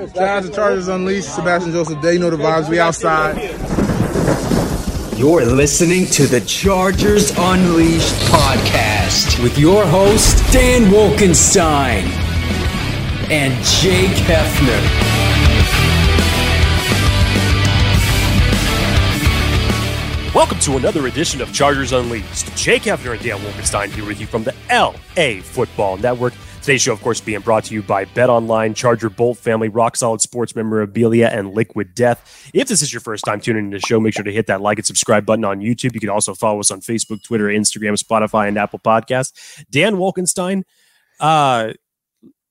Shout out to Chargers Unleashed, Sebastian Joseph Day. You know the vibes. We outside. You're listening to the Chargers Unleashed podcast with your host, Dan Wolkenstein and Jake Hefner. Welcome to another edition of Chargers Unleashed. Jake Hefner and Dan Wolkenstein here with you from the LA Football Network. Today's show, of course, being brought to you by Bet Online, Charger Bolt Family, Rock Solid Sports Memorabilia, and Liquid Death. If this is your first time tuning into the show, make sure to hit that like and subscribe button on YouTube. You can also follow us on Facebook, Twitter, Instagram, Spotify, and Apple Podcasts. Dan Wolkenstein, uh,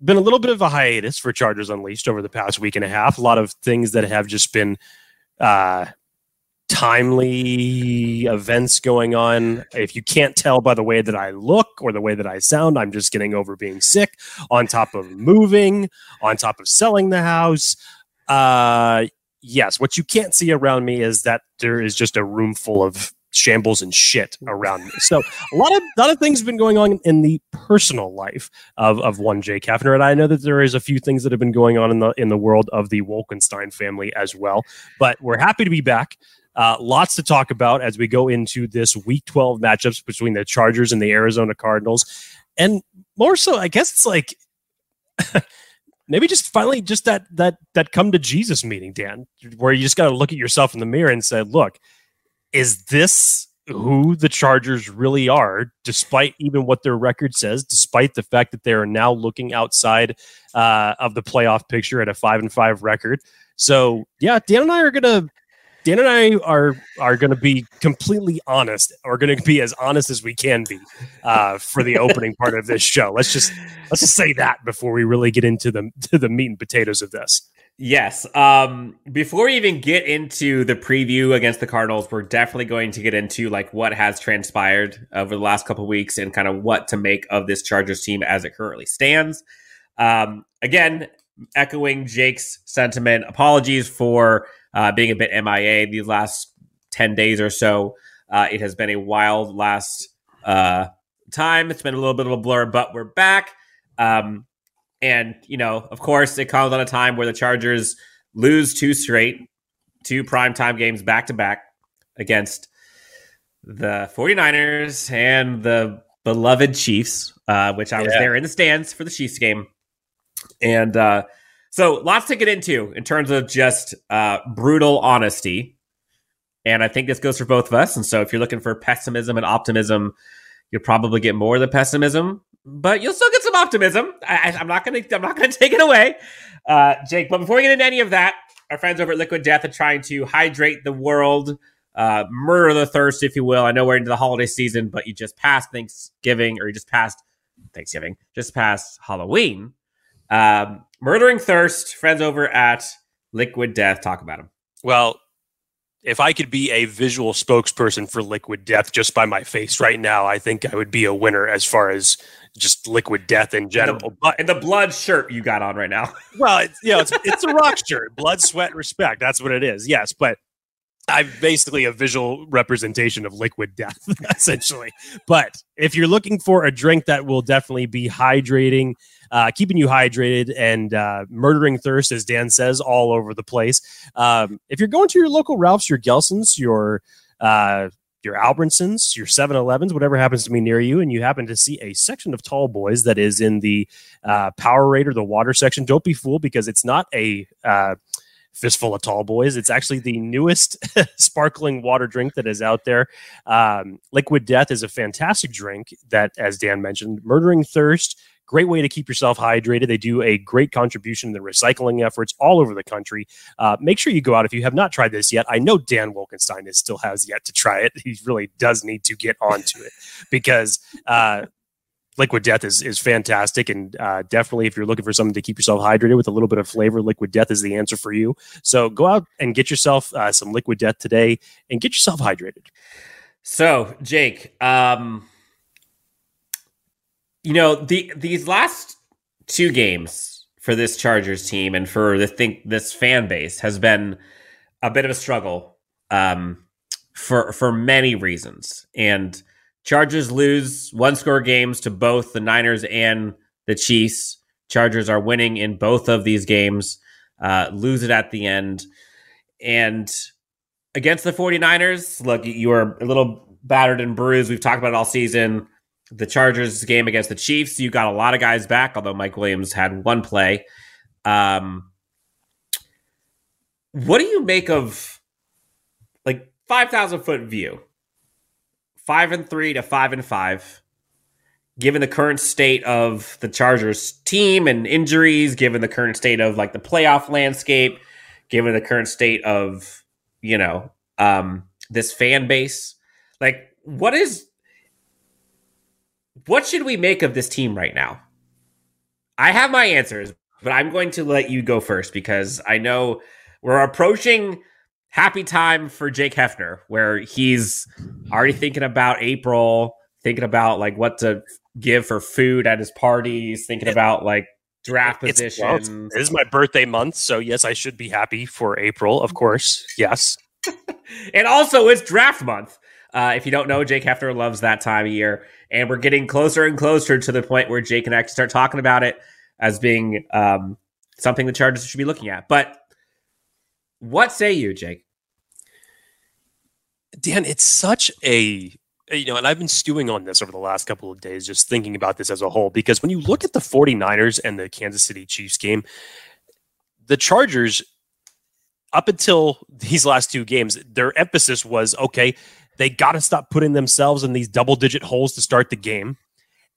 been a little bit of a hiatus for Chargers Unleashed over the past week and a half. A lot of things that have just been uh, timely events going on. If you can't tell by the way that I look or the way that I sound, I'm just getting over being sick, on top of moving, on top of selling the house. Uh, yes, what you can't see around me is that there is just a room full of shambles and shit around me. So a lot of a lot of things have been going on in the personal life of, of one Jay Hefner, and I know that there is a few things that have been going on in the in the world of the Wolkenstein family as well. But we're happy to be back. Uh, lots to talk about as we go into this Week 12 matchups between the Chargers and the Arizona Cardinals, and more so, I guess it's like maybe just finally just that that that come to Jesus meeting, Dan, where you just got to look at yourself in the mirror and say, "Look, is this who the Chargers really are, despite even what their record says, despite the fact that they are now looking outside uh, of the playoff picture at a five and five record. So yeah, Dan and I are gonna Dan and I are are going to be completely honest, or going to be as honest as we can be uh, for the opening part of this show. Let's just let's just say that before we really get into the to the meat and potatoes of this. Yes. Um, before we even get into the preview against the Cardinals, we're definitely going to get into like what has transpired over the last couple weeks and kind of what to make of this Chargers team as it currently stands. Um, again, echoing Jake's sentiment. Apologies for uh, being a bit MIA these last 10 days or so. Uh, it has been a wild last uh, time. It's been a little bit of a blur, but we're back. Um, and, you know, of course, it comes on a time where the Chargers lose two straight, two primetime games back to back against the 49ers and the beloved Chiefs, uh, which I was yeah. there in the stands for the Chiefs game. And uh, so lots to get into in terms of just uh, brutal honesty. And I think this goes for both of us. And so if you're looking for pessimism and optimism, you'll probably get more of the pessimism, but you'll still get some optimism. I, am not gonna I'm not gonna take it away, uh, Jake. But before we get into any of that, our friends over at Liquid Death are trying to hydrate the world, uh, murder the thirst, if you will. I know we're into the holiday season, but you just passed Thanksgiving, or you just passed Thanksgiving, just passed Halloween. Um, Murdering Thirst, friends over at Liquid Death. Talk about them. Well, if I could be a visual spokesperson for Liquid Death just by my face right now, I think I would be a winner as far as just Liquid Death in general. And the, but, and the blood shirt you got on right now. well, it's, you know, it's, it's a rock shirt. Blood, sweat, respect. That's what it is. Yes, but I'm basically a visual representation of liquid death, essentially. But if you're looking for a drink that will definitely be hydrating, uh, keeping you hydrated and uh, murdering thirst, as Dan says, all over the place. Um, if you're going to your local Ralph's, your Gelson's, your uh, your Albertsons, your 7 Elevens, whatever happens to be near you, and you happen to see a section of tall boys that is in the uh, Powerade or the water section, don't be fooled because it's not a uh, fistful of tall boys. It's actually the newest sparkling water drink that is out there. Um, Liquid Death is a fantastic drink that, as Dan mentioned, murdering thirst. Great way to keep yourself hydrated. They do a great contribution in the recycling efforts all over the country. Uh, make sure you go out if you have not tried this yet. I know Dan Wolkenstein is, still has yet to try it. He really does need to get onto it because uh, Liquid Death is is fantastic, and uh, definitely if you're looking for something to keep yourself hydrated with a little bit of flavor, Liquid Death is the answer for you. So go out and get yourself uh, some Liquid Death today, and get yourself hydrated. So Jake, um, you know the these last two games for this Chargers team and for the think this fan base has been a bit of a struggle um, for for many reasons, and Chargers lose one score games to both the Niners and the Chiefs. Chargers are winning in both of these games. uh, lose it at the end. And against the 49ers, look, you are a little battered and bruised. We've talked about it all season. The Chargers game against the Chiefs, you got a lot of guys back, although Mike Williams had one play. Um, what do you make of like 5,000 foot view? Five and three to five and five given the current state of the Chargers team and injuries, given the current state of like the playoff landscape, given the current state of, you know, um, this fan base, like what is what should we make of this team right now? I have my answers, but I'm going to let you go first because I know we're approaching happy time for Jake Hefner, where he's already thinking about April, thinking about like what to give for food at his parties, thinking it, about like draft positions. Well, it is my birthday month, so yes, I should be happy for April, of course. Yes. and also it's draft month. Uh, if you don't know, Jake Hefner loves that time of year, and we're getting closer and closer to the point where Jake and I can actually start talking about it as being um, something the Chargers should be looking at. But what say you, Jake? Dan, it's such a you know, and I've been stewing on this over the last couple of days, just thinking about this as a whole, because when you look at the 49ers and the Kansas City Chiefs game, the Chargers, up until these last two games, their emphasis was okay, they got to stop putting themselves in these double digit holes to start the game.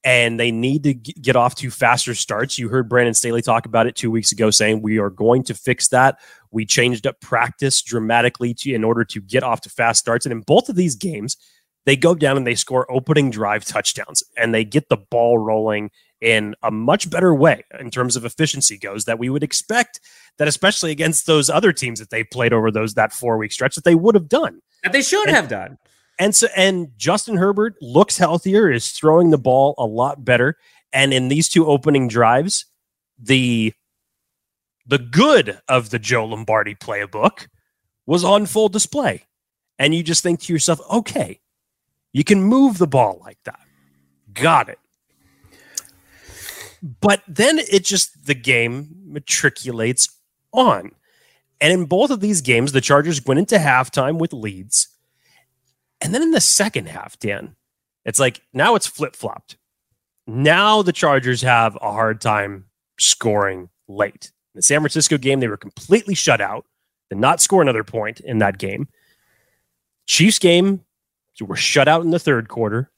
And they need to get off to faster starts. You heard Brandon Staley talk about it two weeks ago, saying we are going to fix that. We changed up practice dramatically to, in order to get off to fast starts. And in both of these games, they go down and they score opening drive touchdowns and they get the ball rolling in a much better way in terms of efficiency goes that we would expect that especially against those other teams that they played over those that four week stretch that they would have done that they should and, have done and so and Justin Herbert looks healthier is throwing the ball a lot better and in these two opening drives the the good of the Joe Lombardi playbook was on full display and you just think to yourself okay you can move the ball like that. Got it. But then it just, the game matriculates on. And in both of these games, the Chargers went into halftime with leads. And then in the second half, Dan, it's like now it's flip flopped. Now the Chargers have a hard time scoring late. In the San Francisco game, they were completely shut out, did not score another point in that game. Chiefs game, so we're shut out in the third quarter.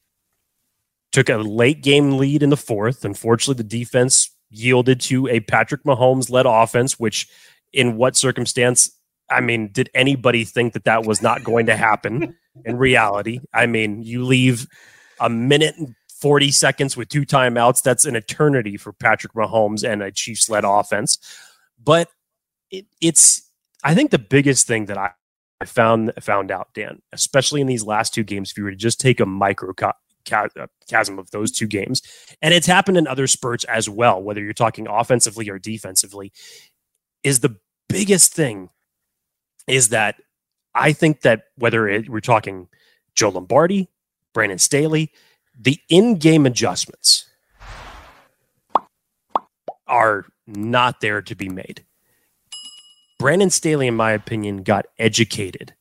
Took a late game lead in the fourth. Unfortunately, the defense yielded to a Patrick Mahomes led offense, which in what circumstance? I mean, did anybody think that that was not going to happen in reality? I mean, you leave a minute and 40 seconds with two timeouts. That's an eternity for Patrick Mahomes and a Chiefs led offense. But it, it's, I think the biggest thing that I, I found found out, Dan, especially in these last two games, if you were to just take a microcosm uh, of those two games, and it's happened in other spurts as well, whether you're talking offensively or defensively, is the biggest thing is that I think that whether it, we're talking Joe Lombardi, Brandon Staley, the in-game adjustments are not there to be made. Brandon Staley, in my opinion, got educated,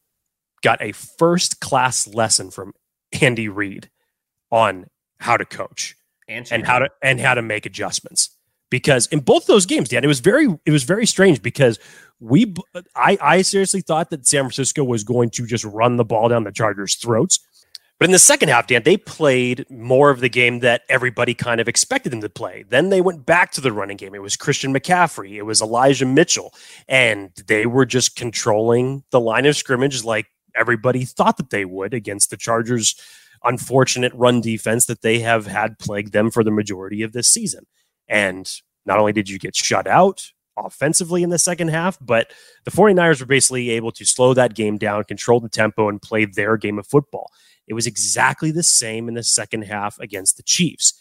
got a first class lesson from Andy Reid on how to coach and, and how to and how to make adjustments. Because in both those games, Dan, it was very it was very strange because we I I seriously thought that San Francisco was going to just run the ball down the Chargers' throats. But in the second half, Dan, they played more of the game that everybody kind of expected them to play. Then they went back to the running game. It was Christian McCaffrey, it was Elijah Mitchell, and they were just controlling the line of scrimmage like everybody thought that they would against the Chargers' unfortunate run defense that they have had plagued them for the majority of this season. And not only did you get shut out offensively in the second half, but the 49ers were basically able to slow that game down, control the tempo, and play their game of football. It was exactly the same in the second half against the Chiefs.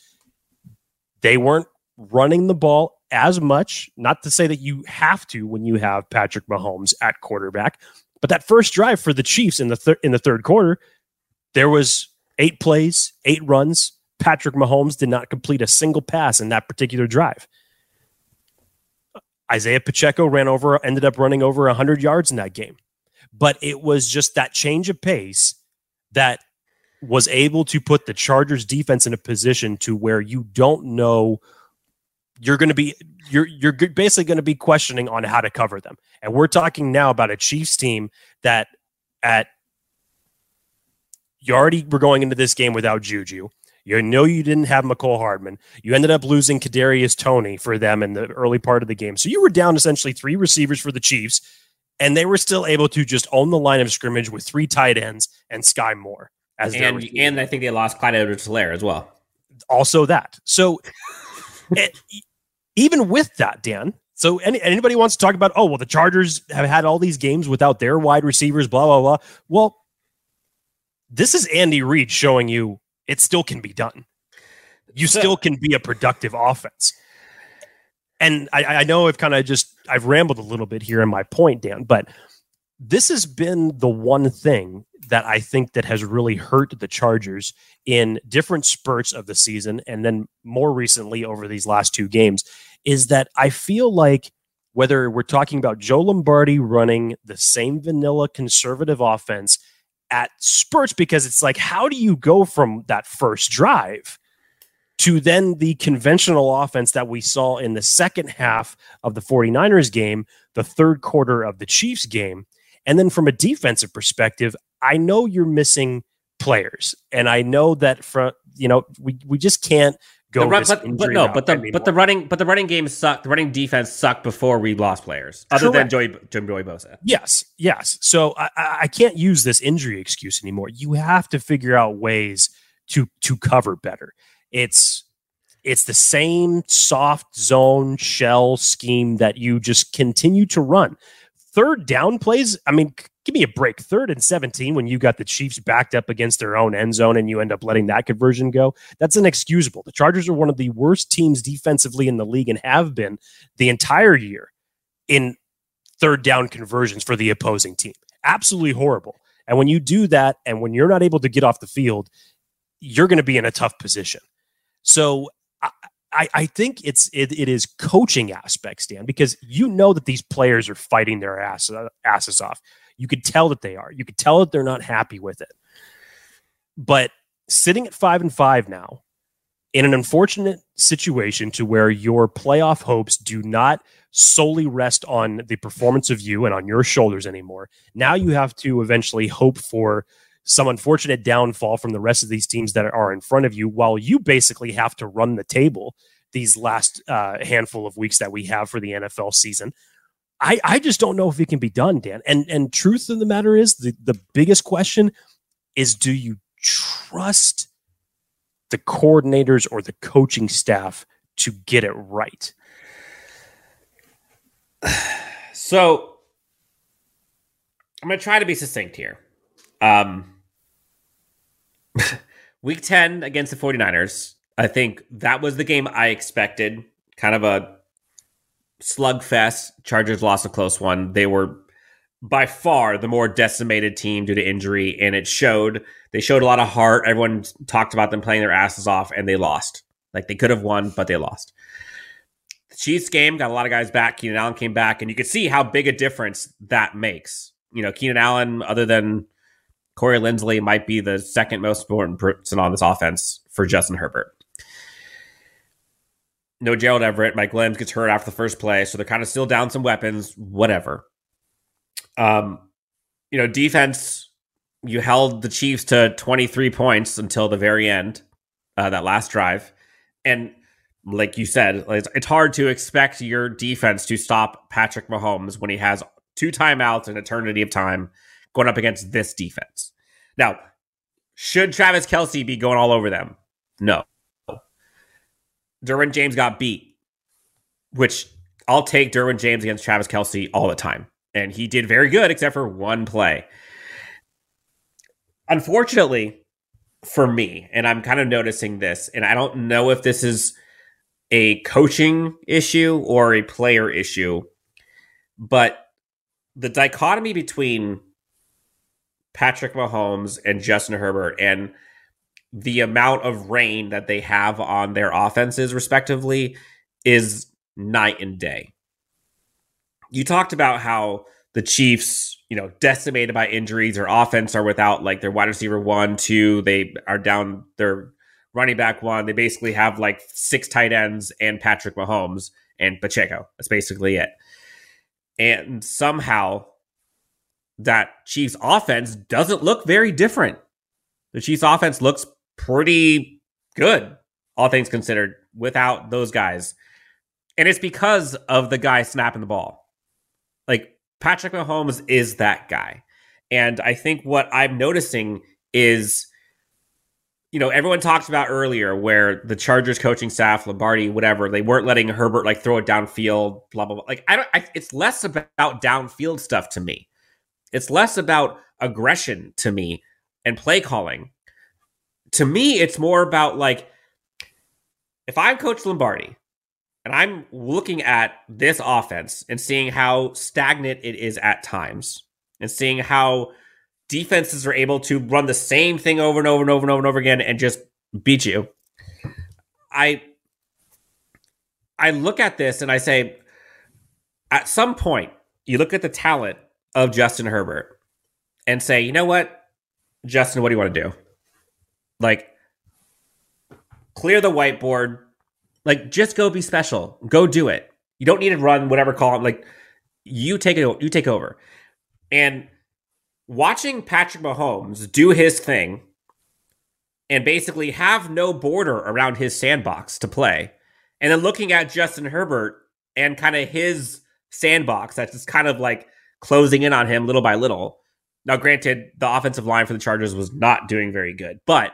They weren't running the ball as much, not to say that you have to when you have Patrick Mahomes at quarterback, but that first drive for the Chiefs in the thir- in the third quarter, there was eight plays, eight runs. Patrick Mahomes did not complete a single pass in that particular drive. Isaiah Pacheco ran over, ended up running over 100 yards in that game. But it was just that change of pace that was able to put the Chargers defense in a position to where you don't know you're going to be you're you're basically going to be questioning on how to cover them. And we're talking now about a Chiefs team that at you already were going into this game without Juju. You know you didn't have Mecole Hardman. You ended up losing Kadarius Toney for them in the early part of the game. So you were down essentially three receivers for the Chiefs, and they were still able to just own the line of scrimmage with three tight ends and Skyy Moore as and and I think they lost Clyde Edwards-Helaire as well. Also that. So it, even with that, Dan. So any, anybody wants to talk about, oh well, the Chargers have had all these games without their wide receivers, blah blah blah. Well, this is Andy Reid showing you it still can be done. You so, still can be a productive offense. And I, I know I've kind of just I've rambled a little bit here in my point, Dan, but this has been the one thing that I think that has really hurt the Chargers in different spurts of the season and then more recently over these last two games is that I feel like whether we're talking about Joe Lombardi running the same vanilla conservative offense at spurts because it's like how do you go from that first drive to then the conventional offense that we saw in the second half of the 49ers game, the third quarter of the Chiefs game. And then from a defensive perspective, I know you're missing players, and I know that from you know we we just can't go. Run, but, but no, but the anymore. but the running but the running game sucked. The running defense sucked before we lost players, other Correct. than Joey Joey Bosa. Yes, yes. So I, I can't use this injury excuse anymore. You have to figure out ways to to cover better. It's it's the same soft zone shell scheme that you just continue to run. Third down plays, I mean, give me a break. Third and 17 when you got the Chiefs backed up against their own end zone and you end up letting that conversion go. That's inexcusable. The Chargers are one of the worst teams defensively in the league and have been the entire year in third down conversions for the opposing team. Absolutely horrible. And when you do that and when you're not able to get off the field, you're going to be in a tough position. So I, I think it's it, it is coaching aspects, Dan, because you know that these players are fighting their ass, asses off. You could tell that they are. You could tell that they're not happy with it. But sitting at five and five now, in an unfortunate situation to where your playoff hopes do not solely rest on the performance of you and on your shoulders anymore. Now you have to eventually hope for some unfortunate downfall from the rest of these teams that are in front of you while you basically have to run the table these last uh, handful of weeks that we have for the NFL season. I, I just don't know if it can be done, Dan. And and truth of the matter is the, the biggest question is do you trust the coordinators or the coaching staff to get it right? So I'm gonna try to be succinct here. Um week 10 against the 49ers, I think that was the game I expected. Kind of a slugfest. Chargers lost a close one. They were by far the more decimated team due to injury, and it showed. They showed a lot of heart. Everyone talked about them playing their asses off, and they lost. Like they could have won, but they lost. The Chiefs game got a lot of guys back. Keenan Allen came back, and you could see how big a difference that makes. You know, Keenan Allen, other than Corey Linsley might be the second most important person on this offense for Justin Herbert. No Gerald Everett. Mike Williams gets hurt after the first play, so they're kind of still down some weapons, whatever. Um, you know, defense, you held the Chiefs to 23 points until the very end, uh, that last drive. And like you said, it's, it's hard to expect your defense to stop Patrick Mahomes when he has two timeouts, and eternity of time going up against this defense. Now, should Travis Kelce be going all over them? No. Derwin James got beat, which I'll take Derwin James against Travis Kelce all the time. And he did very good, except for one play. Unfortunately, for me, and I'm kind of noticing this, and I don't know if this is a coaching issue or a player issue, but the dichotomy between Patrick Mahomes and Justin Herbert and the amount of rein that they have on their offenses respectively is night and day. you talked about how the Chiefs, you know, decimated by injuries, their offense are without like their wide receiver one, two, they are down their running back one. They basically have like six tight ends and Patrick Mahomes and Pacheco. That's basically it. And somehow that Chiefs offense doesn't look very different. The Chiefs offense looks pretty good, all things considered, without those guys. And it's because of the guy snapping the ball. Like Patrick Mahomes is that guy. And I think what I'm noticing is, you know, everyone talked about earlier where the Chargers coaching staff, Lombardi, whatever, they weren't letting Herbert like throw it downfield, blah blah blah. Like I don't, I, it's less about downfield stuff to me. It's less about aggression to me and play calling. To me, it's more about like if I'm Coach Lombardi and I'm looking at this offense and seeing how stagnant it is at times and seeing how defenses are able to run the same thing over and over and over and over and over again and just beat you. I I look at this and I say at some point you look at the talent of Justin Herbert and say, "You know what? Justin, what do you want to do?" Like clear the whiteboard, like, just go be special. Go do it. You don't need to run whatever column. Like, you take it. You take over. And watching Patrick Mahomes do his thing and basically have no border around his sandbox to play, and then looking at Justin Herbert and kind of his sandbox that's just kind of like closing in on him little by little. Now, granted, the offensive line for the Chargers was not doing very good, but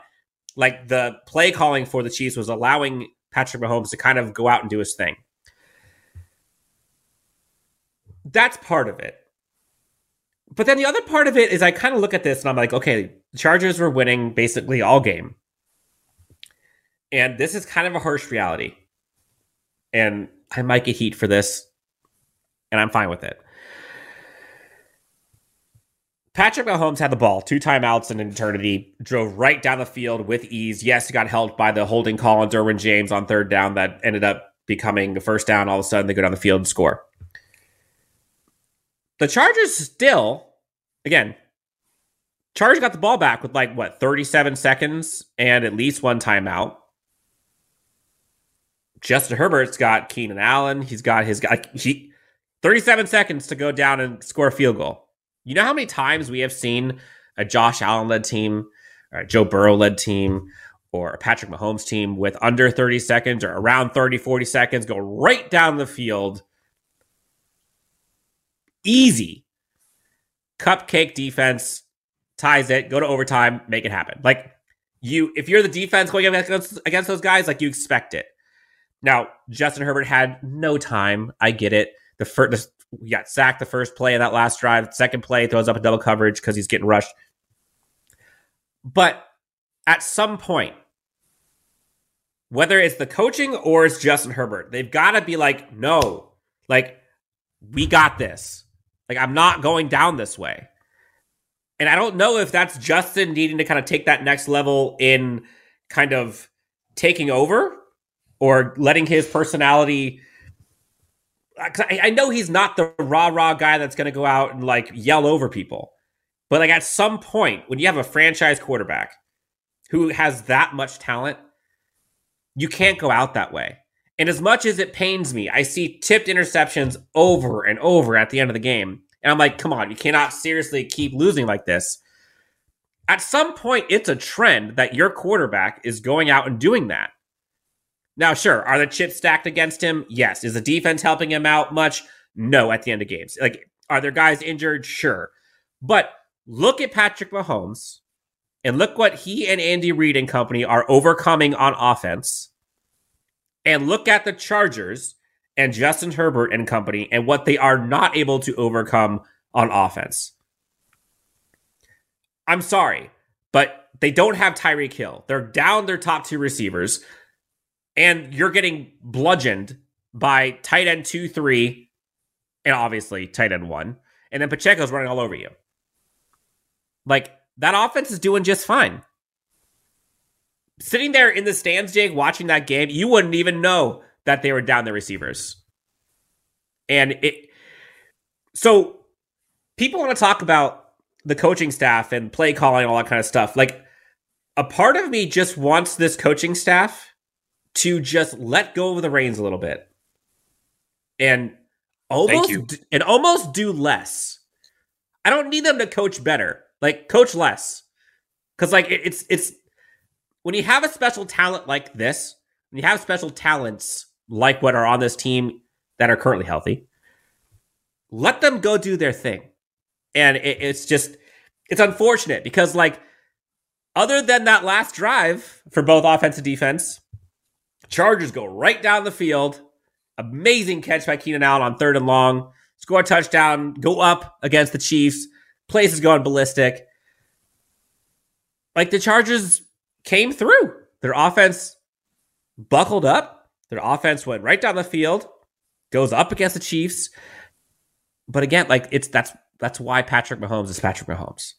like the play calling for the Chiefs was allowing Patrick Mahomes to kind of go out and do his thing. That's part of it. But then the other part of it is I kind of look at this and I'm like, okay, the Chargers were winning basically all game. And this is kind of a harsh reality. And I might get heat for this, and I'm fine with it. Patrick Mahomes had the ball, two timeouts in eternity, drove right down the field with ease. Yes, he got helped by the holding call on Derwin James on third down that ended up becoming the first down. All of a sudden, they go down the field and score. The Chargers still, again, Chargers got the ball back with like what 37 seconds and at least one timeout. Justin Herbert's got Keenan Allen. He's got his guy. He 37 seconds to go down and score a field goal. You know how many times we have seen a Josh Allen led team, or a Joe Burrow led team, or a Patrick Mahomes team with under 30 seconds or around 30, 40 seconds go right down the field. Easy. Cupcake defense ties it, go to overtime, make it happen. Like you, if you're the defense going against, against those guys, like you expect it. Now, Justin Herbert had no time. I get it. The first, he got sacked the first play of that last drive. Second play throws up a double coverage because he's getting rushed. But at some point, whether it's the coaching or it's Justin Herbert, they've got to be like, no, like we got this. Like I'm not going down this way. And I don't know if that's Justin needing to kind of take that next level in kind of taking over or letting his personality Uh, I, I know he's not the rah rah guy that's going to go out and like yell over people, but like at some point when you have a franchise quarterback who has that much talent, you can't go out that way. And as much as it pains me, I see tipped interceptions over and over at the end of the game. And I'm like, come on, you cannot seriously keep losing like this. At some point, it's a trend that your quarterback is going out and doing that. Now, sure, are the chips stacked against him? Yes. Is the defense helping him out much? No, at the end of games. Like, are there guys injured? Sure. But look at Patrick Mahomes and look what he and Andy Reid and company are overcoming on offense. And look at the Chargers and Justin Herbert and company and what they are not able to overcome on offense. I'm sorry, but they don't have Tyreek Hill. They're down their top two receivers and you're getting bludgeoned by tight end two, three, and obviously tight end one, and then Pacheco's running all over you. Like that offense is doing just fine. Sitting there in the stands, Jake, watching that game, you wouldn't even know that they were down the receivers. And it so people want to talk about the coaching staff and play calling all that kind of stuff. Like a part of me just wants this coaching staff to just let go of the reins a little bit and almost and almost do less. I don't need them to coach better. Like coach less. Cuz like it, it's it's when you have a special talent like this, when you have special talents like what are on this team that are currently healthy, let them go do their thing. And it, it's just, it's unfortunate because, like, other than that last drive for both offense and defense, Chargers go right down the field. Amazing catch by Keenan Allen on third and long. Score a touchdown, go up against the Chiefs. Place is going ballistic. Like the Chargers came through. Their offense buckled up. Their offense went right down the field, goes up against the Chiefs. But again, like it's that's that's why Patrick Mahomes is Patrick Mahomes.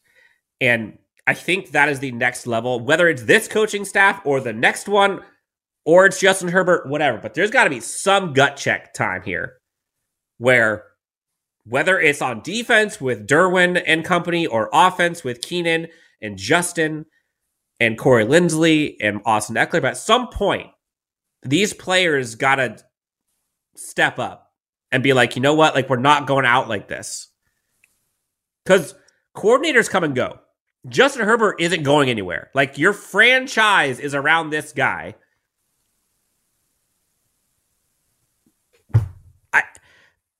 And I think that is the next level, whether it's this coaching staff or the next one, or it's Justin Herbert, whatever. But there's got to be some gut check time here where whether it's on defense with Derwin and company or offense with Keenan and Justin and Corey Linsley and Austin Ekeler, but at some point, these players got to step up and be like, you know what? Like, we're not going out like this. Because coordinators come and go. Justin Herbert isn't going anywhere. Like, your franchise is around this guy. I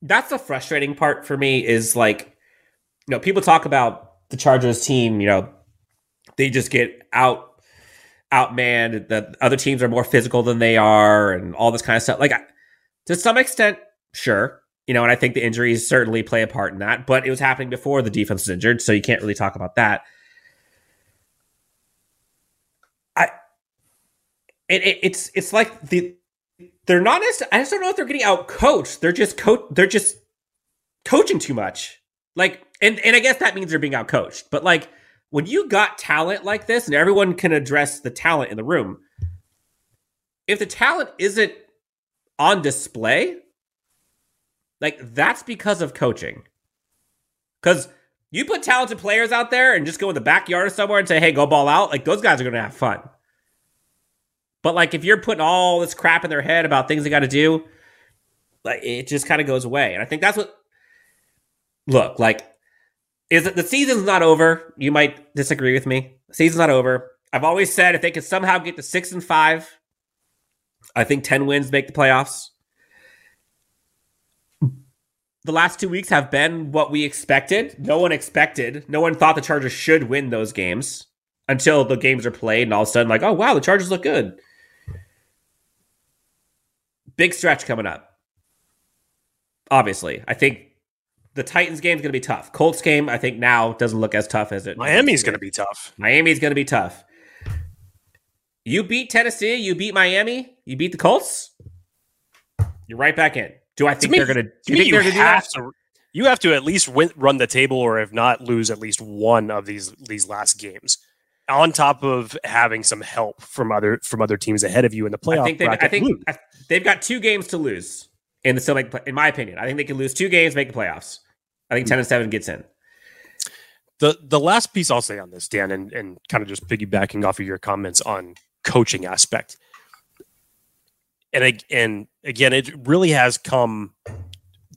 that's the frustrating part for me is like, you know, people talk about the Chargers team, you know, they just get out outmanned. The other teams are more physical than they are, and all this kind of stuff. Like to some extent, sure, you know, and I think the injuries certainly play a part in that. But it was happening before the defense was injured, so you can't really talk about that. I, it, it it's it's like the they're not. As, I just don't know if they're getting out coached. They're just coach. They're just coaching too much. Like, and and I guess that means they're being out coached. But like when you got talent like this and everyone can address the talent in the room, if the talent isn't on display, like that's because of coaching. Because you put talented players out there and just go in the backyard somewhere and say, hey, go ball out, like those guys are going to have fun. But like if you're putting all this crap in their head about things they got to do, like it just kind of goes away. And I think that's what, look, like is that the season's not over. You might disagree with me. The season's not over. I've always said if they could somehow get to six and five, I think 10 wins make the playoffs. The last two weeks have been what we expected. No one expected. No one thought the Chargers should win those games until the games are played, and all of a sudden, like, oh, wow, the Chargers look good. Big stretch coming up. Obviously, I think the Titans game is going to be tough. Colts game, I think now doesn't look as tough as it. Miami's going to be tough. Miami's going to be tough. You beat Tennessee, you beat Miami, you beat the Colts. You're right back in. Do I think me, they're going to? Do you think they're going to have to? You have to at least win, run the table, or if not, lose at least one of these these last games. On top of having some help from other from other teams ahead of you in the playoff. I think, I think I, they've got two games to lose in the still make. In my opinion, I think they can lose two games, make the playoffs. I think ten and seven gets in. The the last piece I'll say on this, Dan, and, and kind of just piggybacking off of your comments on coaching aspect, and and again, it really has come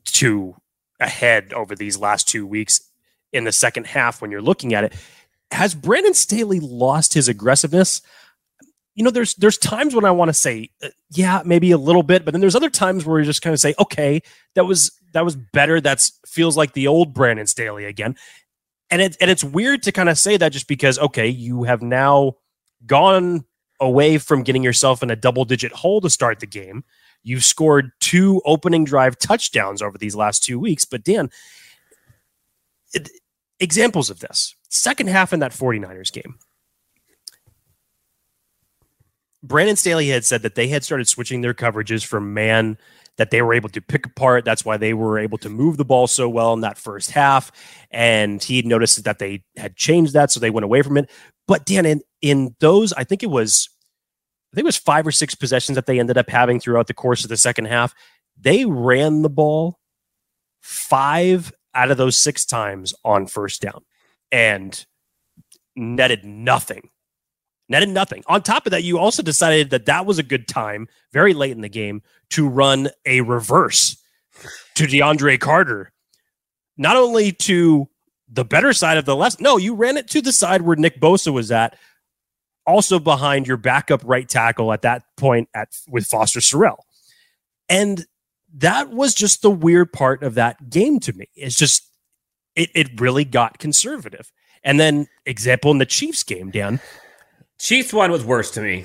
to a head over these last two weeks in the second half when you're looking at it. Has Brandon Staley lost his aggressiveness? you know, there's there's times when I want to say, uh, yeah, maybe a little bit, but then there's other times where you just kind of say, okay, that was that was better. That's feels like the old Brandon Staley again, and it and it's weird to kind of say that just because okay, you have now gone away from getting yourself in a double digit hole to start the game. You've scored two opening drive touchdowns over these last two weeks, but Dan, it, examples of this second half in that 49ers game Brandon Staley had said that they had started switching their coverages from man that they were able to pick apart. That's why they were able to move the ball so well in that first half. And he noticed that they had changed that, so they went away from it. But Dan, in, in those, I think it was, I think it was five or six possessions that they ended up having throughout the course of the second half. They ran the ball five out of those six times on first down and netted nothing. Netted nothing. On top of that, you also decided that that was a good time very late in the game to run a reverse to DeAndre Carter. Not only to the better side of the left, no, you ran it to the side where Nick Bosa was at, also behind your backup right tackle at that point at with Foster Sarell. And that was just the weird part of that game to me. It's just it it really got conservative. And then example in the Chiefs game, Dan. Chiefs one was worse to me.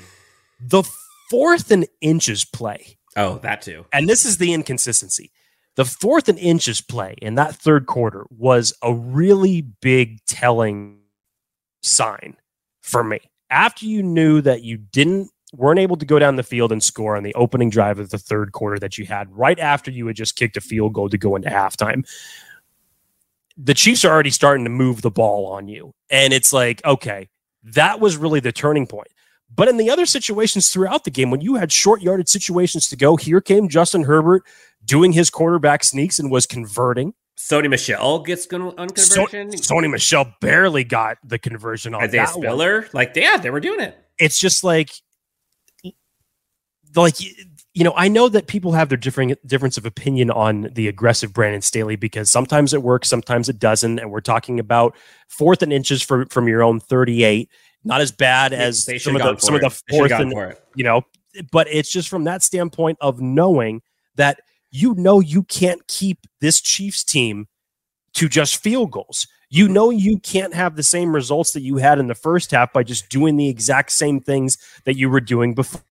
The fourth and inches play. Oh, that too. And this is the inconsistency. The fourth and inches play in that third quarter was a really big telling sign for me. After you knew that you didn't weren't able to go down the field and score on the opening drive of the third quarter that you had right after you had just kicked a field goal to go into halftime. The Chiefs are already starting to move the ball on you. And it's like, okay, that was really the turning point. But in the other situations throughout the game, when you had short yarded situations to go, here came Justin Herbert doing his quarterback sneaks and was converting. Sony Michel gets on conversion. So, Sony Michel barely got the conversion on Isaiah that Spiller. one. Like, yeah, they were doing it. It's just like, like you know, I know that people have their differing difference of opinion on the aggressive Brandon Staley because sometimes it works, sometimes it doesn't, and we're talking about fourth and inches for, from your own thirty-eight. Not as bad as They some of the some of the fourth and you know, but it's just from that standpoint of knowing that you know you can't keep this Chiefs team to just field goals. You know you can't have the same results that you had in the first half by just doing the exact same things that you were doing before.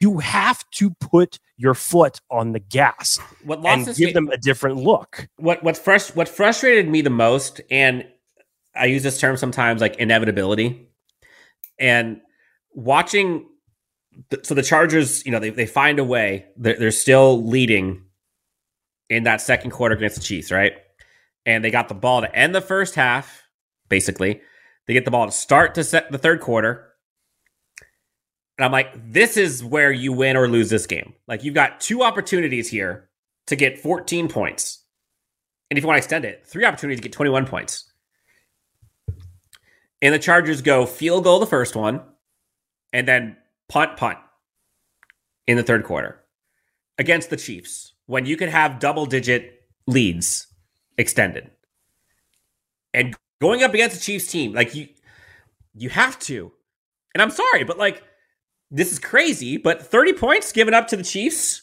You have to put your foot on the gas What and give game- them a different look. what what frust- what frustrated me the most, and I use this term sometimes, like inevitability, and watching. The, so the Chargers, you know, they they find a way. They're, they're still leading in that second quarter against the Chiefs, right? And they got the ball to end the first half. Basically, they get the ball to start to set the third quarter. And I'm like, this is where you win or lose this game. Like you've got two opportunities here to get 14 points. And if you want to extend it, three opportunities to get 21 points. And the Chargers go field goal the first one, and then punt, punt in the third quarter against the Chiefs when you could have double digit leads extended. And going up against the Chiefs team, like you you have to. And I'm sorry, but like this is crazy, but 30 points given up to the Chiefs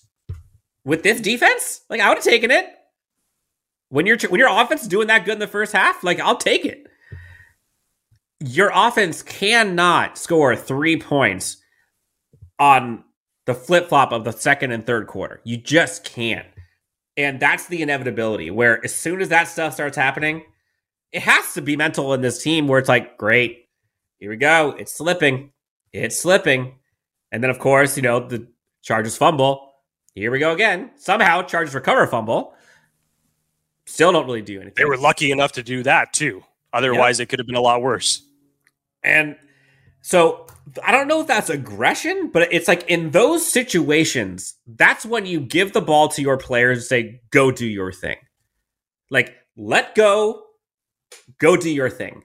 with this defense, like I would have taken it. When your when your offense is doing that good in the first half, like I'll take it. Your offense cannot score three points on the flip flop of the second and third quarter. You just can't. And that's the inevitability where as soon as that stuff starts happening, it has to be mental in this team where it's like, great, here we go. It's slipping. It's slipping. And then, of course, you know, the Chargers fumble. Here we go again. Somehow, Chargers recover a fumble. Still don't really do anything. They were lucky enough to do that too. Otherwise, it could have been a lot worse. And so I don't know if that's aggression, but it's like in those situations, that's when you give the ball to your players and say, go do your thing. Like, let go, go do your thing.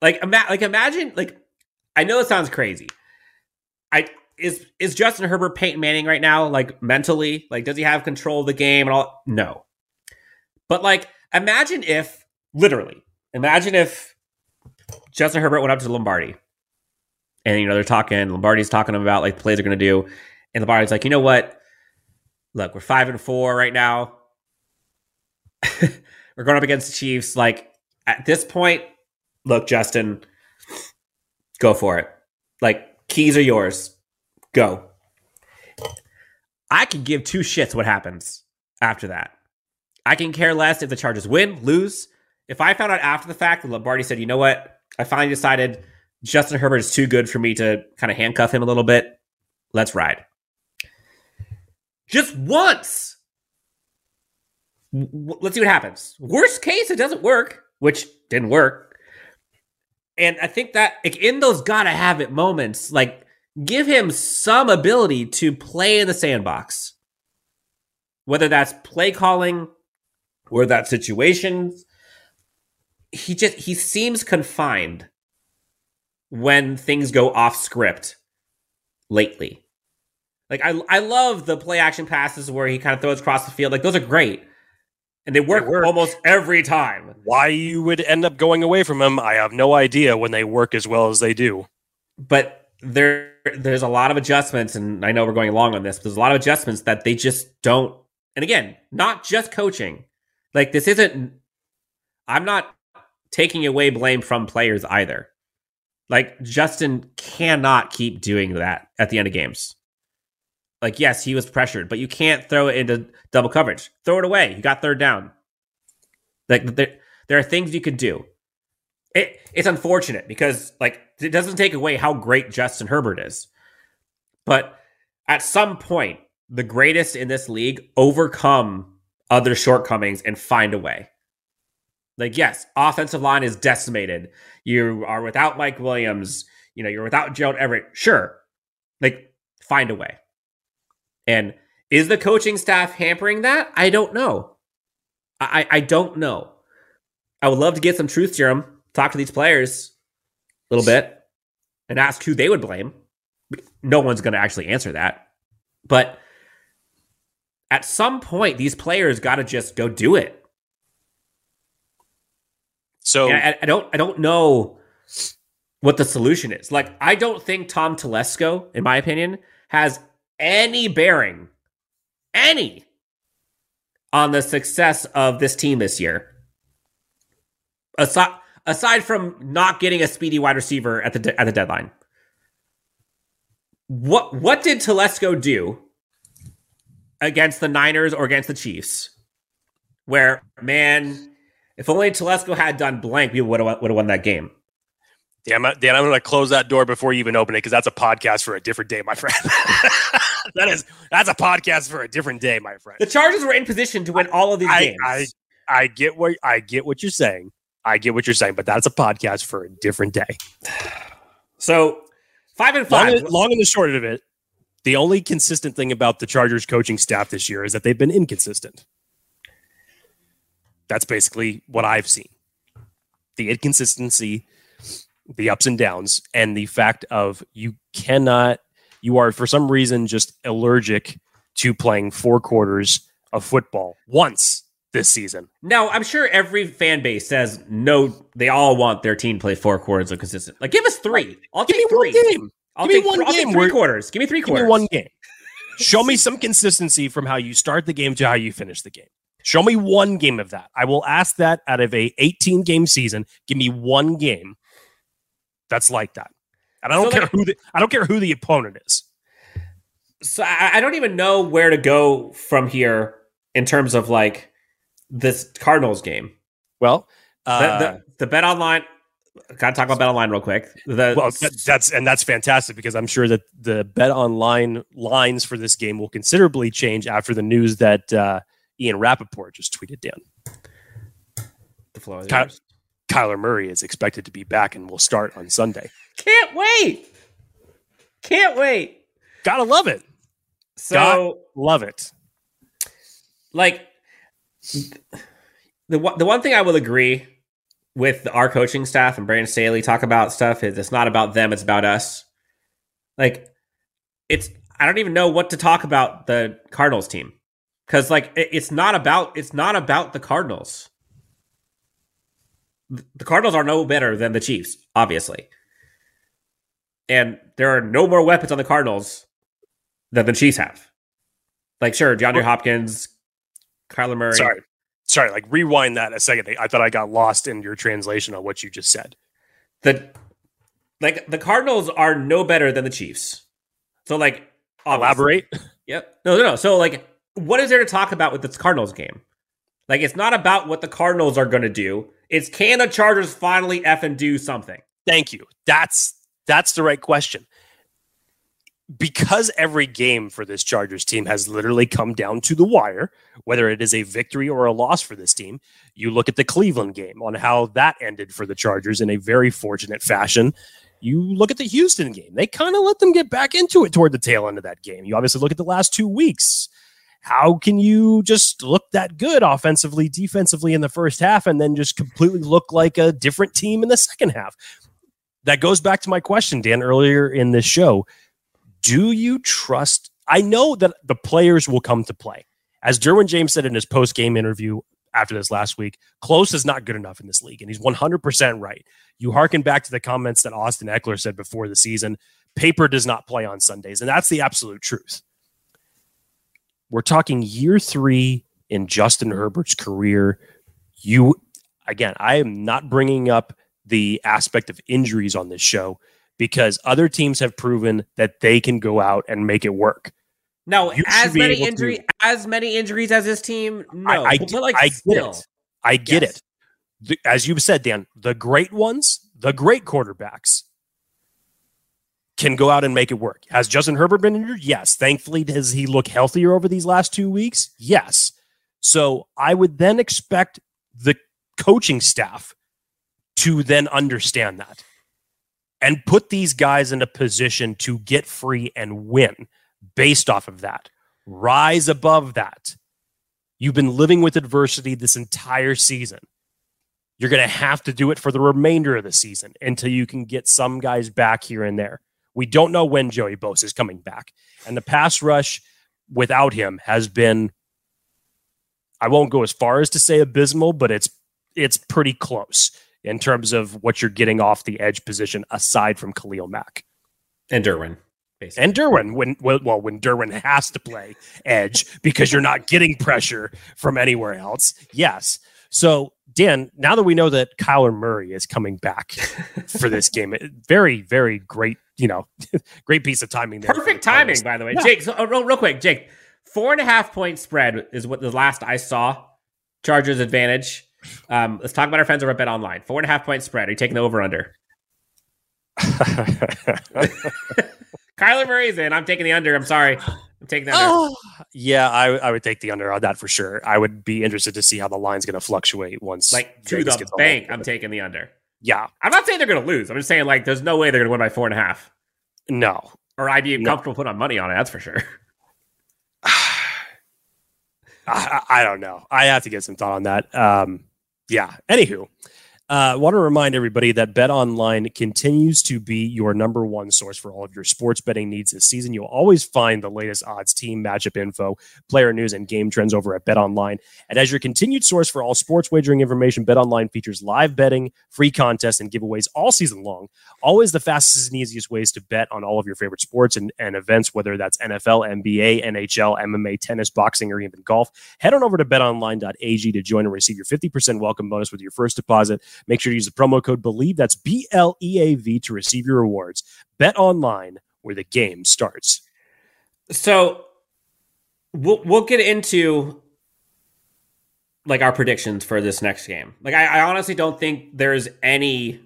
Like, ima- like imagine, like, I know it sounds crazy. I is is Justin Herbert Peyton Manning right now, like mentally? Like, does he have control of the game and all? No. But like, imagine if literally, imagine if Justin Herbert went up to Lombardi, and you know they're talking. Lombardi's talking about like plays they're going to do, and Lombardi's like, you know what? Look, we're five and four right now. we're going up against the Chiefs. Like at this point, look, Justin, go for it. Like keys are yours. Go. I can give two shits what happens after that. I can care less if the Chargers win, lose. If I found out after the fact that Lombardi said, you know what, I finally decided Justin Herbert is too good for me to kind of handcuff him a little bit, let's ride. Just once. Let's see what happens. Worst case, it doesn't work, which didn't work. And I think that like, in those gotta have it moments, like give him some ability to play in the sandbox. Whether that's play calling, or that situation he just he seems confined when things go off script lately. Like I I love the play action passes where he kind of throws across the field. Like those are great. And they work, They work. almost every time. Why you would end up going away from him, I have no idea when they work as well as they do. But there there's a lot of adjustments and I know we're going long on this, but there's a lot of adjustments that they just don't and again, not just coaching. Like this isn't I'm not taking away blame from players either. Like Justin cannot keep doing that at the end of games. Like yes, he was pressured, but you can't throw it into double coverage. Throw it away. You got third down. Like there, there are things you could do. It, it's unfortunate because like it doesn't take away how great Justin Herbert is. But at some point, the greatest in this league overcome other shortcomings and find a way. Like, yes, offensive line is decimated. You are without Mike Williams. You know, you're without Gerald Everett. Sure. Like, find a way. And is the coaching staff hampering that? I don't know. I, I don't know. I would love to get some truth serum, talk to these players a little bit, and ask who they would blame. No one's going to actually answer that. But at some point, these players got to just go do it. So I, I don't I don't know what the solution is. Like I don't think Tom Telesco, in my opinion, has any bearing, any, on the success of this team this year. Aside aside from not getting a speedy wide receiver at the de- at the deadline, what what did Telesco do against the Niners or against the Chiefs? Where man, if only Telesco had done blank, we would have would have won that game. Dan, I- Dan, I'm going to close that door before you even open it because that's a podcast for a different day, my friend. that is that's a podcast for a different day, my friend. The Chargers were in position to win all of these I, games. I I get what I get what you're saying. I get what you're saying, but that's a podcast for a different day. so five and five. and- long and the short of it, the only consistent thing about the Chargers coaching staff this year is that they've been inconsistent. That's basically what I've seen. The inconsistency, the ups and downs, and the fact of you cannot, you are for some reason just allergic to playing four quarters of football once this season. Now, I'm sure every fan base says no. They all want their team to play four quarters of consistent. Like, give us three. I'll Give me take three. one game. I'll Give me one I'll take game three quarters. Give me three Give me quarters. one game. Show me some consistency from how you start the game to how you finish the game. Show me one game of that. I will ask that out of a 18 game season. Give me one game that's like that. And I don't So, care like- who the I don't care who the opponent is. So I, I don't even know where to go from here in terms of like this Cardinals game. Well, The, uh, the, the bet online. Got to talk about bet online real quick. The, well, that's and that's fantastic because I'm sure that the bet online lines for this game will considerably change after the news that uh, Ian Rapoport just tweeted down. the floor is Ky- yours. Kyler Murray is expected to be back and will start on Sunday. Can't wait. Can't wait. Gotta love it. So Love it. like the one- the one thing I will agree with our coaching staff and Brandon Staley talk about stuff is it's not about them, it's about us. Like it's I don't even know what to talk about the Cardinals team because like it- it's not about it's not about the Cardinals. The Cardinals are no better than the Chiefs, obviously, and there are no more weapons on the Cardinals than the Chiefs have. Like sure, DeAndre Hopkins, Kyler Murray. Sorry. Sorry, like rewind that a second. I thought I got lost in your translation of what you just said. the like the Cardinals are no better than the Chiefs. So like obviously- Elaborate. Yep. No, no, no. So like what is there to talk about with this Cardinals game? Like it's not about what the Cardinals are going to do. It's can the Chargers finally f and do something? Thank you. That's that's the right question. Because every game for this Chargers team has literally come down to the wire, whether it is a victory or a loss for this team, you look at the Cleveland game on how that ended for the Chargers in a very fortunate fashion. You look at the Houston game, they kind of let them get back into it toward the tail end of that game. You obviously look at the last two weeks, how can you just look that good offensively, defensively in the first half and then just completely look like a different team in the second half? That goes back to my question, Dan, earlier in this show. Do you trust? I know that the players will come to play. As Derwin James said in his post game interview after this last week, close is not good enough in this league. And he's 100% right. You harken back to the comments that Austin Ekeler said before the season paper does not play on Sundays. And that's the absolute truth. We're talking year three in Justin Herbert's career. You, again, I am not bringing up the aspect of injuries on this show because other teams have proven that they can go out and make it work. No, you as many injury, to, as many injuries as this team. No, I, I, but like I get it. I get yes. it. The, as you've said, Dan, the great ones, the great quarterbacks, can go out and make it work. Has Justin Herbert been injured? Yes. Thankfully, does he look healthier over these last two weeks? Yes. So I would then expect the coaching staff to then understand that and put these guys in a position to get free and win based off of that. Rise above that. You've been living with adversity this entire season. You're going to have to do it for the remainder of the season until you can get some guys back here and there. We don't know when Joey Bosa is coming back. And the pass rush without him has been I won't go as far as to say abysmal, but it's it's pretty close in terms of what you're getting off the edge position aside from Khalil Mack. And Derwin. Basically. And Derwin, when well, when Derwin has to play edge because you're not getting pressure from anywhere else. Yes. So Dan, now that we know that Kyler Murray is coming back for this game, very, very great, you know, great piece of timing there. Perfect timing, by the way. Yeah. Jake, so, uh, real, real quick, Jake, four and a half point spread is what the last I saw. Chargers advantage. Um, let's talk about our friends over at Bet Online. Four and a half point spread. Are you taking the over under? Kyler Murray's in. I'm taking the under. I'm sorry. I'm taking. Oh, yeah, I, I would take the under on that for sure. I would be interested to see how the line's going to fluctuate once. Like to Vegas the bank, I'm taking the under. Yeah. I'm not saying they're going to lose. I'm just saying, like, there's no way they're going to win by four and a half. No. Or I'd be no. comfortable putting on money on it. That's for sure. I, I, don't know. I have to get some thought on that. Um, yeah. Anywho, I uh, want to remind everybody that Bet Online continues to be your number one source for all of your sports betting needs this season. You'll always find the latest odds, team matchup info, player news, and game trends over at Bet Online. And as your continued source for all sports wagering information, Bet Online features live betting, free contests, and giveaways all season long. Always the fastest and easiest ways to bet on all of your favorite sports and, and events, whether that's NFL, NBA, NHL, MMA, tennis, boxing, or even golf. Head on over to betonline.ag to join and receive your 50% welcome bonus with your first deposit. Make sure to use the promo code BLEAV, that's B L E A V, to receive your rewards. Bet online where the game starts. So we'll we'll get into like our predictions for this next game. Like I, I honestly don't think there's any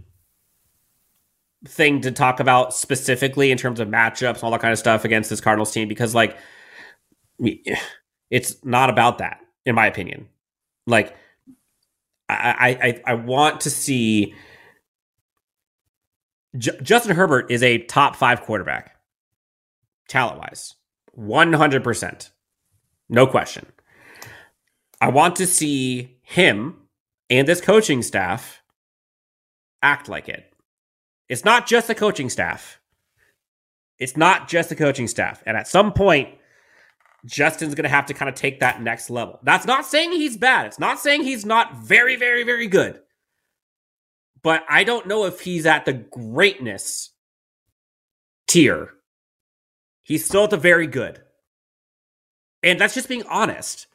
thing to talk about specifically in terms of matchups and all that kind of stuff against this Cardinals team because like it's not about that in my opinion. Like I, I, I want to see. J- Justin Herbert is a top five quarterback, talent wise, 100%. No question. I want to see him and this coaching staff act like it. It's not just the coaching staff. It's not just the coaching staff. And at some point, Justin's going to have to kind of take that next level. That's not saying he's bad. It's not saying he's not very, very, very good. But I don't know if he's at the greatness tier. He's still at the very good. And that's just being honest.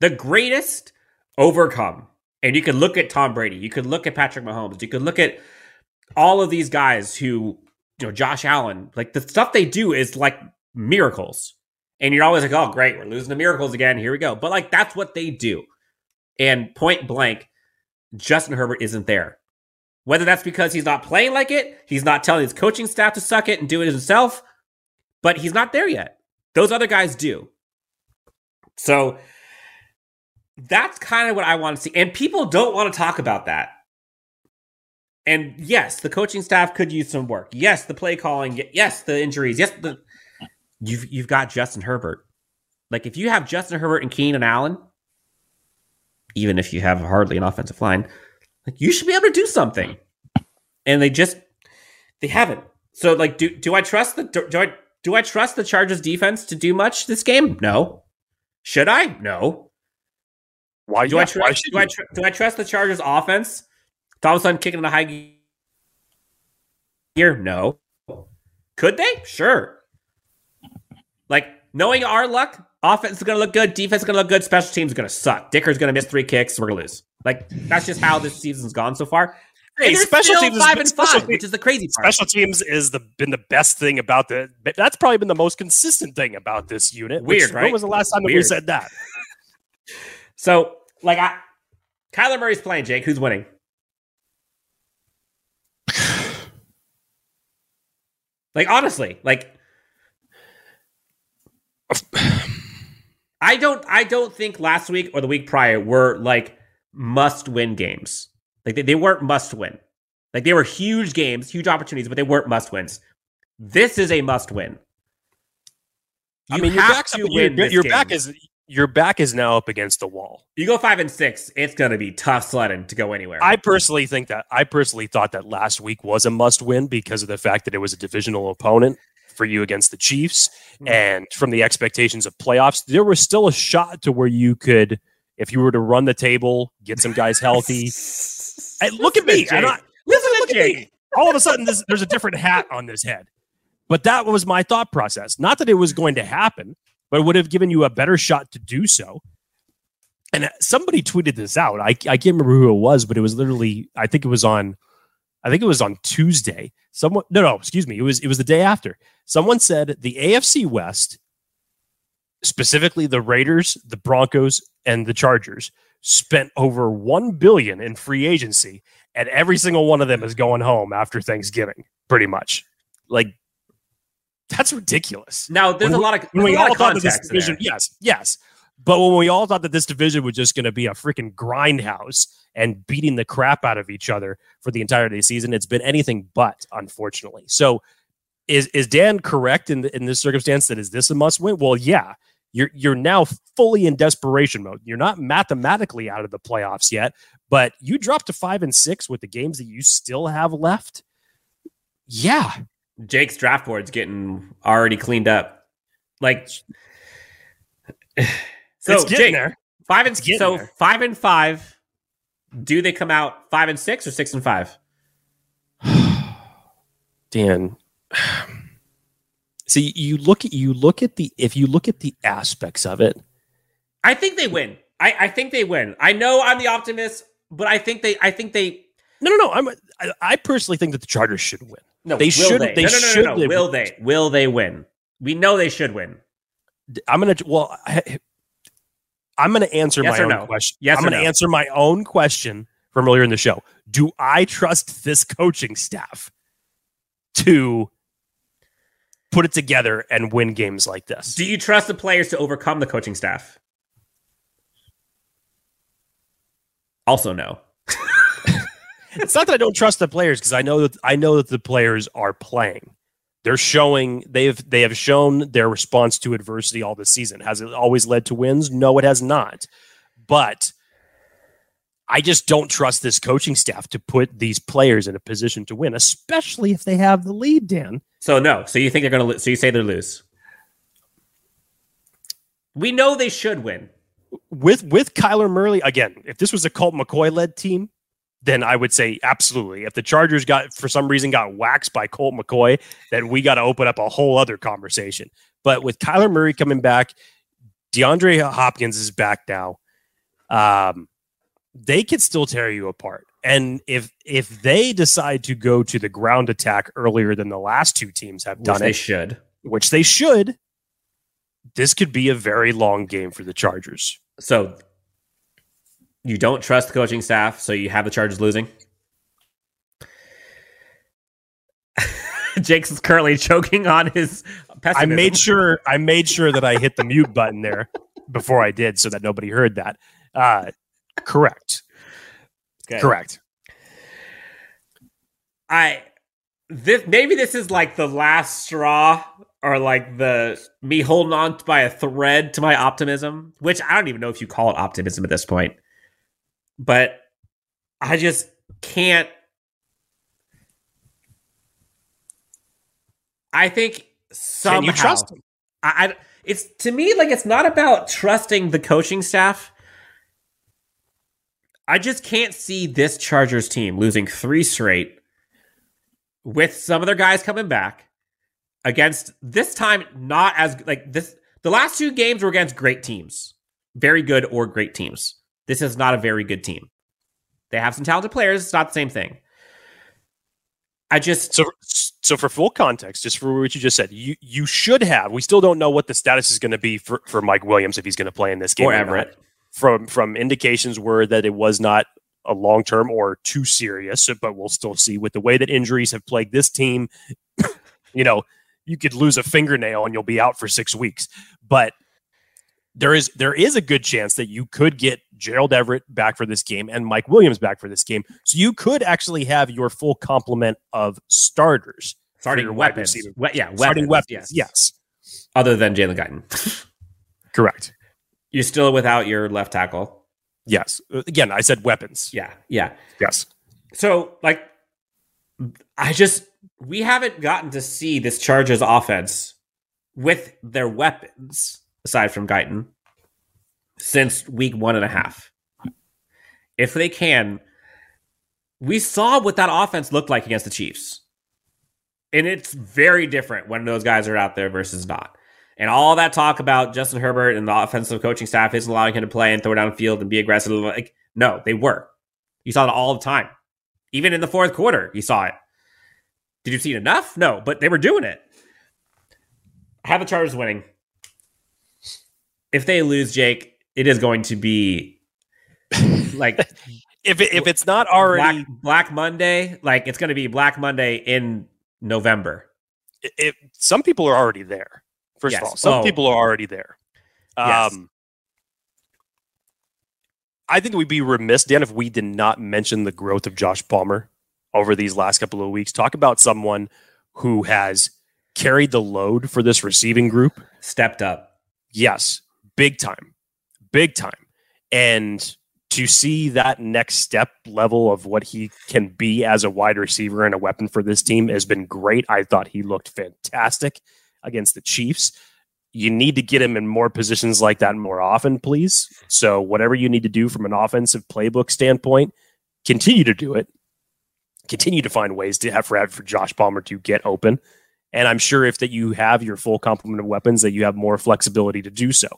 The greatest overcome. And you can look at Tom Brady. You could look at Patrick Mahomes. You could look at all of these guys who, you know, Josh Allen. Like the stuff they do is like miracles. And you're always like, oh, great, we're losing the miracles again. Here we go. But like, that's what they do. And point blank, Justin Herbert isn't there. Whether that's because he's not playing like it, he's not telling his coaching staff to suck it and do it himself, but he's not there yet. Those other guys do. So that's kind of what I want to see. And people don't want to talk about that. And yes, the coaching staff could use some work. Yes, the play calling. Yes, the injuries. Yes, the you've you've got Justin Herbert. Like if you have Justin Herbert and Keenan Allen, even if you have hardly an offensive line, like you should be able to do something. And they just they haven't. So like do do I trust the do I do I trust the Chargers defense to do much this game? No. Should I? No. Why Do I trust do I, tr- do I trust the Chargers offense? All of a sudden kicking in a high gear? No. Could they? Sure. Like knowing our luck, offense is going to look good, defense is going to look good, special teams is going to suck. Dicker's going to miss three kicks, we're going to lose. Like that's just how this season's gone so far. Hey, special still teams is- five and five, te- which is the crazy part. Special teams is the been the best thing about the. That's probably been the most consistent thing about this unit. which- Weird, right? When was the last time that we said that? So, like, I, Kyler Murray's playing. Jake, who's winning? like, honestly, like, I don't, I don't think last week or the week prior were like must-win games. Like, they, they weren't must-win. Like, they were huge games, huge opportunities, but they weren't must-wins. This is a must-win. I You mean, your have back's to up, your, win your game. back is your back is now up against the wall. You go five and six, it's going to be tough sledding to go anywhere. I personally think that I personally thought that last week was a must win because of the fact that it was a divisional opponent for you against the Chiefs. Mhm. And from the expectations of playoffs, there was still a shot to where you could, if you were to run the table, get some guys healthy. Hey, look at me. Not, Listen look at me. All of a sudden, this, there's a different hat on this head. But that was my thought process. Not that it was going to happen, but it would have given you a better shot to do so. And somebody tweeted this out. I, I can't remember who it was, but it was literally, I think it was on, I think it was on Tuesday. Someone, no, no, excuse me. It was, it was the day after. Someone said the AFC West, specifically the Raiders, the Broncos, and the Chargers, spent over one billion in free agency, and every single one of them is going home after Thanksgiving, pretty much. Like that's ridiculous. Now, there's When a lot of, When we all of thought that this division, yes, yes, but when we all thought that this division was just going to be a freaking grindhouse and beating the crap out of each other for the entirety of the season, it's been anything but, unfortunately. So, is is Dan correct in the, in this circumstance that is this a must win? Well, yeah. You're you're now fully in desperation mode. You're not mathematically out of the playoffs yet, but you dropped to five and six with the games that you still have left. Yeah, Jake's draft board's getting already cleaned up. Like, so it's getting Jake, there. five and It's getting so there. five and five. Do they come out five and six or six and five? Dan. See, you look at you look at the if you look at the aspects of it, I think they win. I, I think they win. I know I'm the optimist, but I think they. I think they. no, no, no. I'm I, I personally think that the Chargers should win. No, They will should- They, they no, no, no, should- no, no. they- Will they? Will they win? We know they should win. I'm gonna well, I, I'm gonna answer Yes my own no? question. Yes I'm gonna no? answer my own question from earlier in the show. Do I trust this coaching staff to put it together and win games like this? Do you trust the players to overcome the coaching staff? Also, no. it's not that I don't trust the players because I know that I know that the players are playing. They're showing they've they have shown their response to adversity all this season. Has it always led to wins? No, it has not. But I just don't trust this coaching staff to put these players in a position to win, especially if they have the lead, Dan. So no. So you think they're going to? So you say they're lose? We know they should win. With with Kyler Murray, again, if this was a Colt McCoy led team, then I would say absolutely. If the Chargers got for some reason got waxed by Colt McCoy, then we got to open up a whole other conversation. But with Kyler Murray coming back, DeAndre Hopkins is back now. Um, they could still tear you apart. And if if they decide to go to the ground attack earlier than the last two teams have Which done they it, should. which they should, this could be a very long game for the Chargers. So you don't trust the coaching staff, so you have the Chargers losing. Jake's is currently choking on his I made sure I made sure that I hit the mute button there before I did, so that nobody heard that. Uh, correct. Okay. Correct. I this maybe this is like the last straw or like the me holding on by a thread to my optimism, which I don't even know if you call it optimism at this point. But I just can't. I think somehow Can you trust him? I, I it's to me like it's not about trusting the coaching staff. I just can't see this Chargers team losing three straight with some of their guys coming back against this time not as like this the last two games were against great teams. Very good or great teams. This is not a very good team. They have some talented players, it's not the same thing. I just So, so for full context, just for what you just said, you you should have. We still don't know what the status is going to be for, for Mike Williams if he's going to play in this game or or Everett. not. From from indications were that it was not a long term or too serious, but we'll still see with the way that injuries have plagued this team. you know, you could lose a fingernail and you'll be out for six weeks, but there is there is a good chance that you could get Gerald Everett back for this game and Mike Williams back for this game. So you could actually have your full complement of starters. starting weapons. We- yeah, weapons. starting weapons. Yes. Yes. Other than Jalen Guyton. Correct. You're still without your left tackle. Yes. Uh, Again, I said weapons. Yeah, yeah. Yes. So, like, I just we haven't gotten to see this Chargers offense with their weapons aside from Guyton since week one and a half. If they can, we saw what that offense looked like against the Chiefs, and it's very different when those guys are out there versus not. And all that talk about Justin Herbert and the offensive coaching staff isn't allowing him to play and throw downfield and be aggressive. Like, no, they were. You saw it all the time. Even in the fourth quarter, you saw it. Did you see it enough? No, but they were doing it. Have the Chargers winning. If they lose, Jake, it is going to be like If it, if it's not already, Black, Black Monday. Like it's going to be Black Monday in November. if some people are already there. First Yes. of all, some Oh. people are already there. Yes. Um, I think we'd be remiss, Dan, if we did not mention the growth of Josh Palmer over these last couple of weeks. Talk about someone who has carried the load for this receiving group. Stepped up. Yes, big time, big time. And to see that next step level of what he can be as a wide receiver and a weapon for this team has been great. I thought he looked fantastic against the Chiefs. You need to get him in more positions like that more often, please. So, whatever you need to do from an offensive playbook standpoint, continue to do it. Continue to find ways to have for, for Josh Palmer to get open. And I'm sure if that you have your full complement of weapons, that you have more flexibility to do so.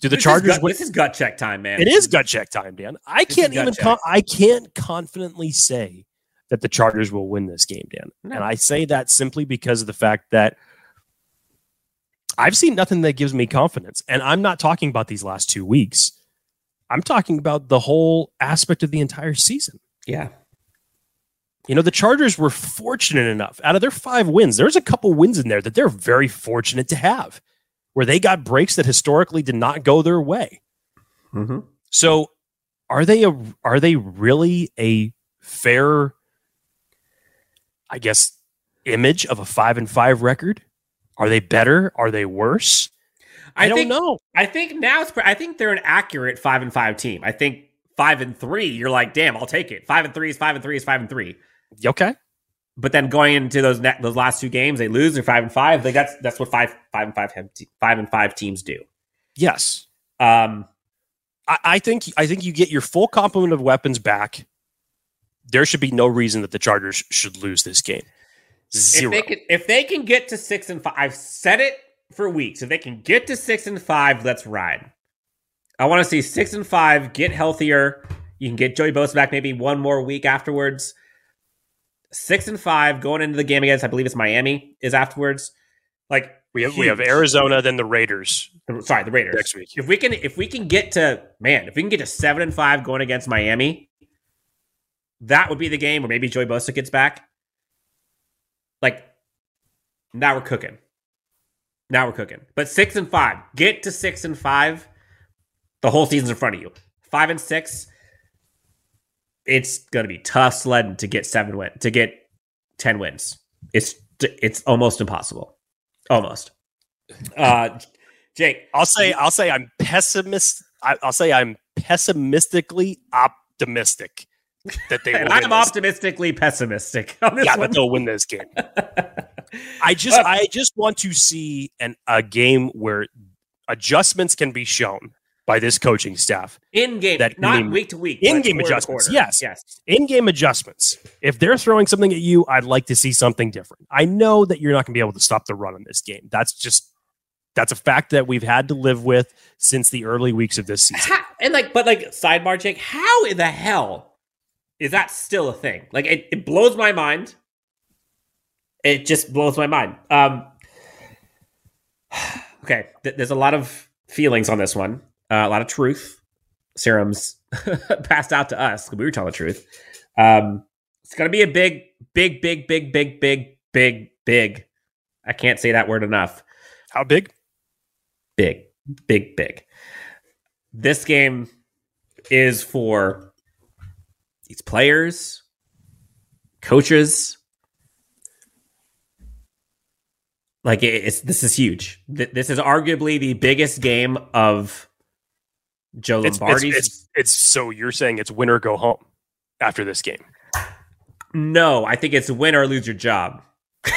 Do the This is Chargers gut- win? this is gut check time, man. It is gut check time, Dan. I This can't even check. con- I can't confidently say that the Chargers will win this game, Dan. No. And I say that simply because of the fact that I've seen nothing that gives me confidence. And I'm not talking about these last two weeks. I'm talking about the whole aspect of the entire season. Yeah. You know, the Chargers were fortunate enough out of their five wins. There's a couple wins in there that they're very fortunate to have where they got breaks that historically did not go their way. Mm-hmm. So are they a are they really a fair I guess image of a 5 and 5 record? Are they better? Are they worse? I, don't think, know. I think now it's. I think they're an accurate five and five team. I think five and three. You're like, damn, I'll take it. Five and three is five and three is five and three. Okay. But then going into those ne- those last two games, they lose. They're five and five. They that's that's what five five and five five and five teams do. Yes. Um, I, I think I think you get your full complement of weapons back. There should be no reason that the Chargers should lose this game. Zero. if they can if they can get to six and five, I've said it for weeks. If they can get to six and five, let's ride. I want to see six and five get healthier. You can get Joey Bosa back maybe one more week afterwards. Six and five going into the game against I believe it's Miami is afterwards. Like we have we have. Arizona, then the Raiders The- sorry the Raiders next week. if we can if we can get to man if we can get to seven and five going against Miami, that would be the game where maybe Joey Bosa gets back. Like now we're cooking. Now we're cooking. But six and five, get to six and five. The whole season's in front of you. Five and six, it's gonna be tough sledding to get seven win to get ten wins. It's it's almost impossible. Almost. Uh, Jake, I'll say I'll say I'm pessimist. I, will say I'm pessimistically optimistic that they. I'm optimistically pessimistic on Yeah, one. that they'll win this game. I just Uh, I just want to see an a game where adjustments can be shown by this coaching staff. in game, that not week to week. quarter to adjustments, quarter. yes. yes. In-game adjustments. If they're throwing something at you, I'd like to see something different. I know that you're not going to be able to stop the run in this game. That's just that's a fact that we've had to live with since the early weeks of this season. How, and like, but like, sidebar, Jake, how in the hell is that still a thing? Like, it, it blows my mind. It just blows my mind. Um, okay, th- there's a lot of feelings on this one, uh, a lot of truth. Serums passed out to us. We were telling the truth. Um, it's gonna be a big, big, big, big, big, big, big, big. I can't say that word enough How big? big, big, big. This game is for these players, coaches. Like it's this is huge. This is arguably the biggest game of Joe It's, it's, Lombardi's. it's, it's so you're saying it's win or go home after this game. no, I think it's win or lose your job.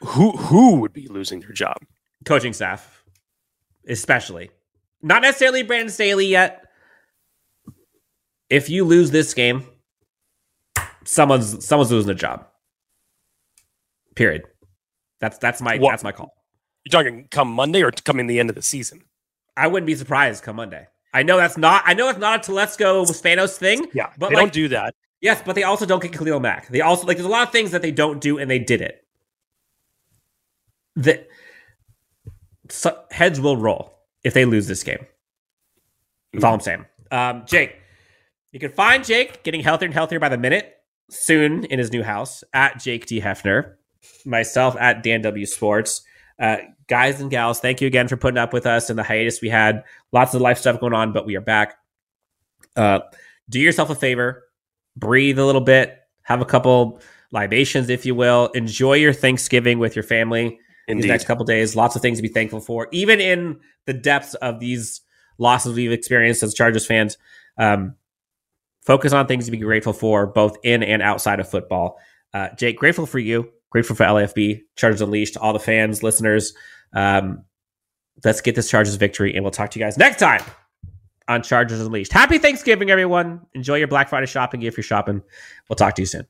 Who who would be losing their job? Coaching staff, especially. Not necessarily Brandon Staley yet. If you lose this game, someone's someone's losing a job. Period. That's that's my What- that's my call. You're talking come Monday or coming the end of the season? I wouldn't be surprised come Monday. I know that's not I know it's not a Telesco Spanos thing. Yeah, But they like- don't do that. Yes, but they also don't get Khalil Mack. They also like there's a lot of things that they don't do and they did it. The so, heads will roll if they lose this game. That's all I'm saying. Um, Jake, you can find Jake getting healthier and healthier by the minute soon in his new house at Jake D Hefner. Myself at Dan W Sports. Uh, guys and gals, thank you again for putting up with us in the hiatus we had. Lots of life stuff going on, but we are back. Uh, do yourself a favor, breathe a little bit, have a couple libations, if you will. Enjoy your Thanksgiving with your family these Indeed. next couple days. Lots of things to be thankful for, even in the depths of these losses we've experienced as Chargers fans. Um, focus on things to be grateful for, both in and outside of football. Uh, Jake, grateful for you. Grateful for LAFB, Chargers Unleashed, all the fans, listeners. Um, let's get this Chargers victory, and we'll talk to you guys next time on Chargers Unleashed. Happy Thanksgiving, everyone. Enjoy your Black Friday shopping if you're shopping. We'll talk to you soon.